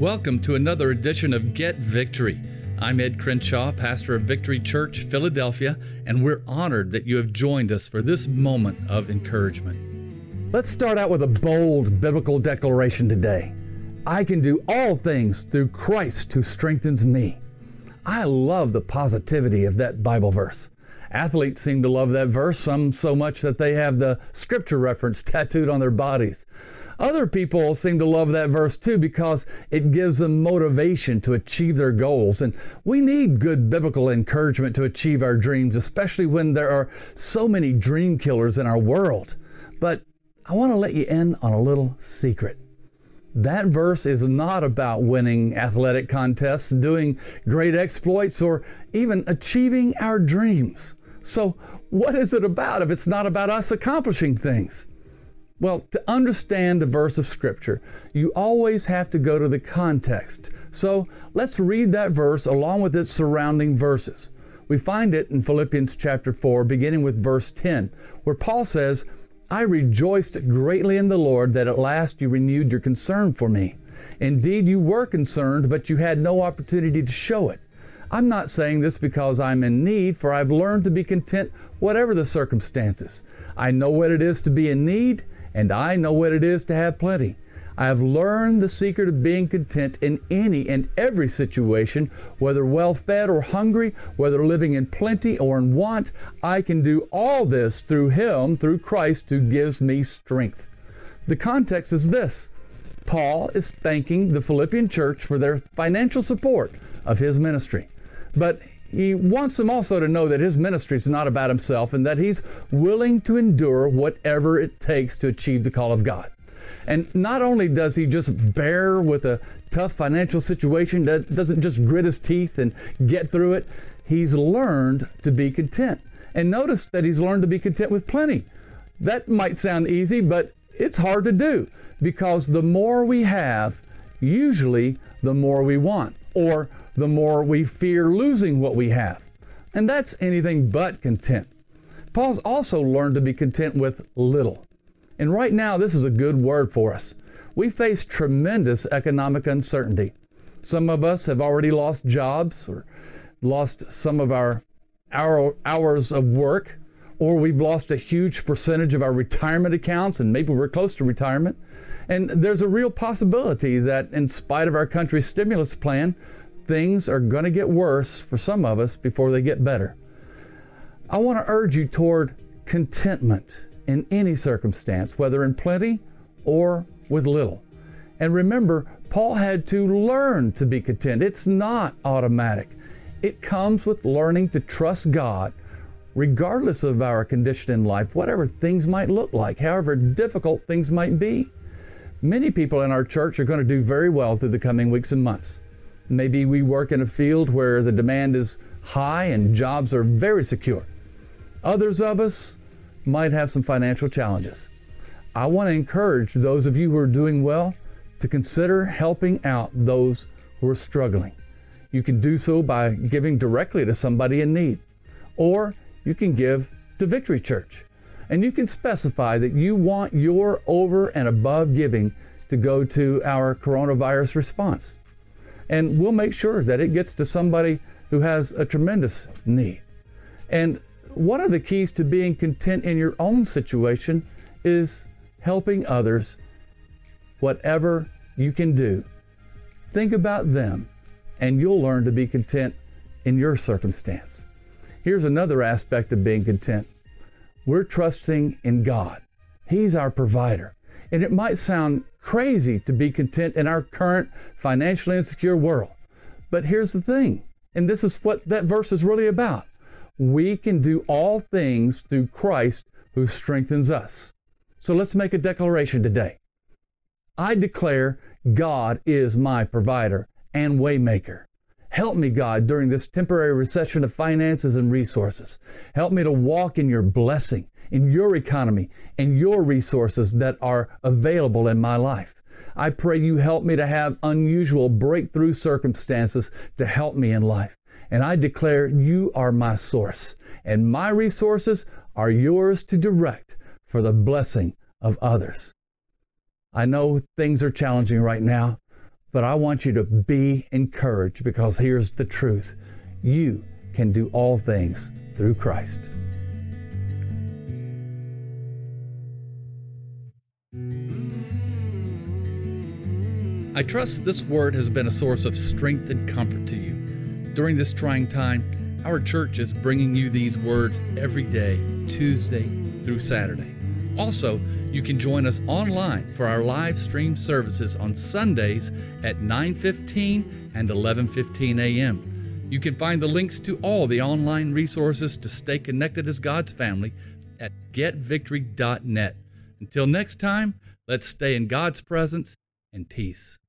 Welcome to another edition of Get Victory. I'm Ed Crenshaw, pastor of Victory Church, Philadelphia, and we're honored that you have joined us for this moment of encouragement. Let's start out with a bold biblical declaration today. I can do all things through Christ who strengthens me. I love the positivity of that Bible verse. Athletes seem to love that verse, some so much that they have the scripture reference tattooed on their bodies. Other people seem to love that verse too because it gives them motivation to achieve their goals. And we need good biblical encouragement to achieve our dreams, especially when there are so many dream killers in our world. But I want to let you in on a little secret. That verse is not about winning athletic contests, doing great exploits, or even achieving our dreams. So, what is it about if it's not about us accomplishing things? Well, to understand a verse of Scripture, you always have to go to the context. So let's read that verse along with its surrounding verses. We find it in Philippians chapter 4, beginning with verse 10, where Paul says, I rejoiced greatly in the Lord that at last you renewed your concern for me. Indeed, you were concerned, but you had no opportunity to show it. I'm not saying this because I'm in need, for I've learned to be content whatever the circumstances. I know what it is to be in need and I know what it is to have plenty. I have learned the secret of being content in any and every situation, whether well fed or hungry, whether living in plenty or in want. I can do all this through Him, through Christ, who gives me strength. The context is this Paul is thanking the Philippian church for their financial support of his ministry. But he wants them also to know that his ministry is not about himself and that he's willing to endure whatever it takes to achieve the call of God. And not only does he just bear with a tough financial situation, that doesn't just grit his teeth and get through it, he's learned to be content. And notice that he's learned to be content with plenty. That might sound easy, but it's hard to do because the more we have, usually the more we want. Or the more we fear losing what we have. And that's anything but content. Paul's also learned to be content with little. And right now, this is a good word for us. We face tremendous economic uncertainty. Some of us have already lost jobs or lost some of our hours of work, or we've lost a huge percentage of our retirement accounts, and maybe we're close to retirement. And there's a real possibility that, in spite of our country's stimulus plan, things are going to get worse for some of us before they get better. I want to urge you toward contentment in any circumstance, whether in plenty or with little. And remember, Paul had to learn to be content. It's not automatic. It comes with learning to trust God regardless of our condition in life, whatever things might look like, however difficult things might be. Many people in our church are going to do very well through the coming weeks and months. Maybe we work in a field where the demand is high and jobs are very secure. Others of us might have some financial challenges. I want to encourage those of you who are doing well to consider helping out those who are struggling. You can do so by giving directly to somebody in need, or you can give to Victory Church. And you can specify that you want your over and above giving to go to our coronavirus response and we'll make sure that it gets to somebody who has a tremendous need. And one of the keys to being content in your own situation is helping others, whatever you can do. Think about them, and you'll learn to be content in your circumstance. Here's another aspect of being content we're trusting in God, He's our provider. And it might sound crazy to be content in our current financially insecure world. But here's the thing, and this is what that verse is really about. We can do all things through Christ who strengthens us. So let's make a declaration today. I declare God is my provider and waymaker. Help me, God, during this temporary recession of finances and resources. Help me to walk in your blessing in your economy and your resources that are available in my life. I pray you help me to have unusual breakthrough circumstances to help me in life. And I declare you are my source, and my resources are yours to direct for the blessing of others. I know things are challenging right now, But I want you to be encouraged because here's the truth you can do all things through Christ. I trust this word has been a source of strength and comfort to you. During this trying time, our church is bringing you these words every day, Tuesday through Saturday. Also, you can join us online for our live stream services on Sundays at 9:15 and 11:15 a.m. You can find the links to all the online resources to stay connected as God's family at getvictory.net. Until next time, let's stay in God's presence and peace.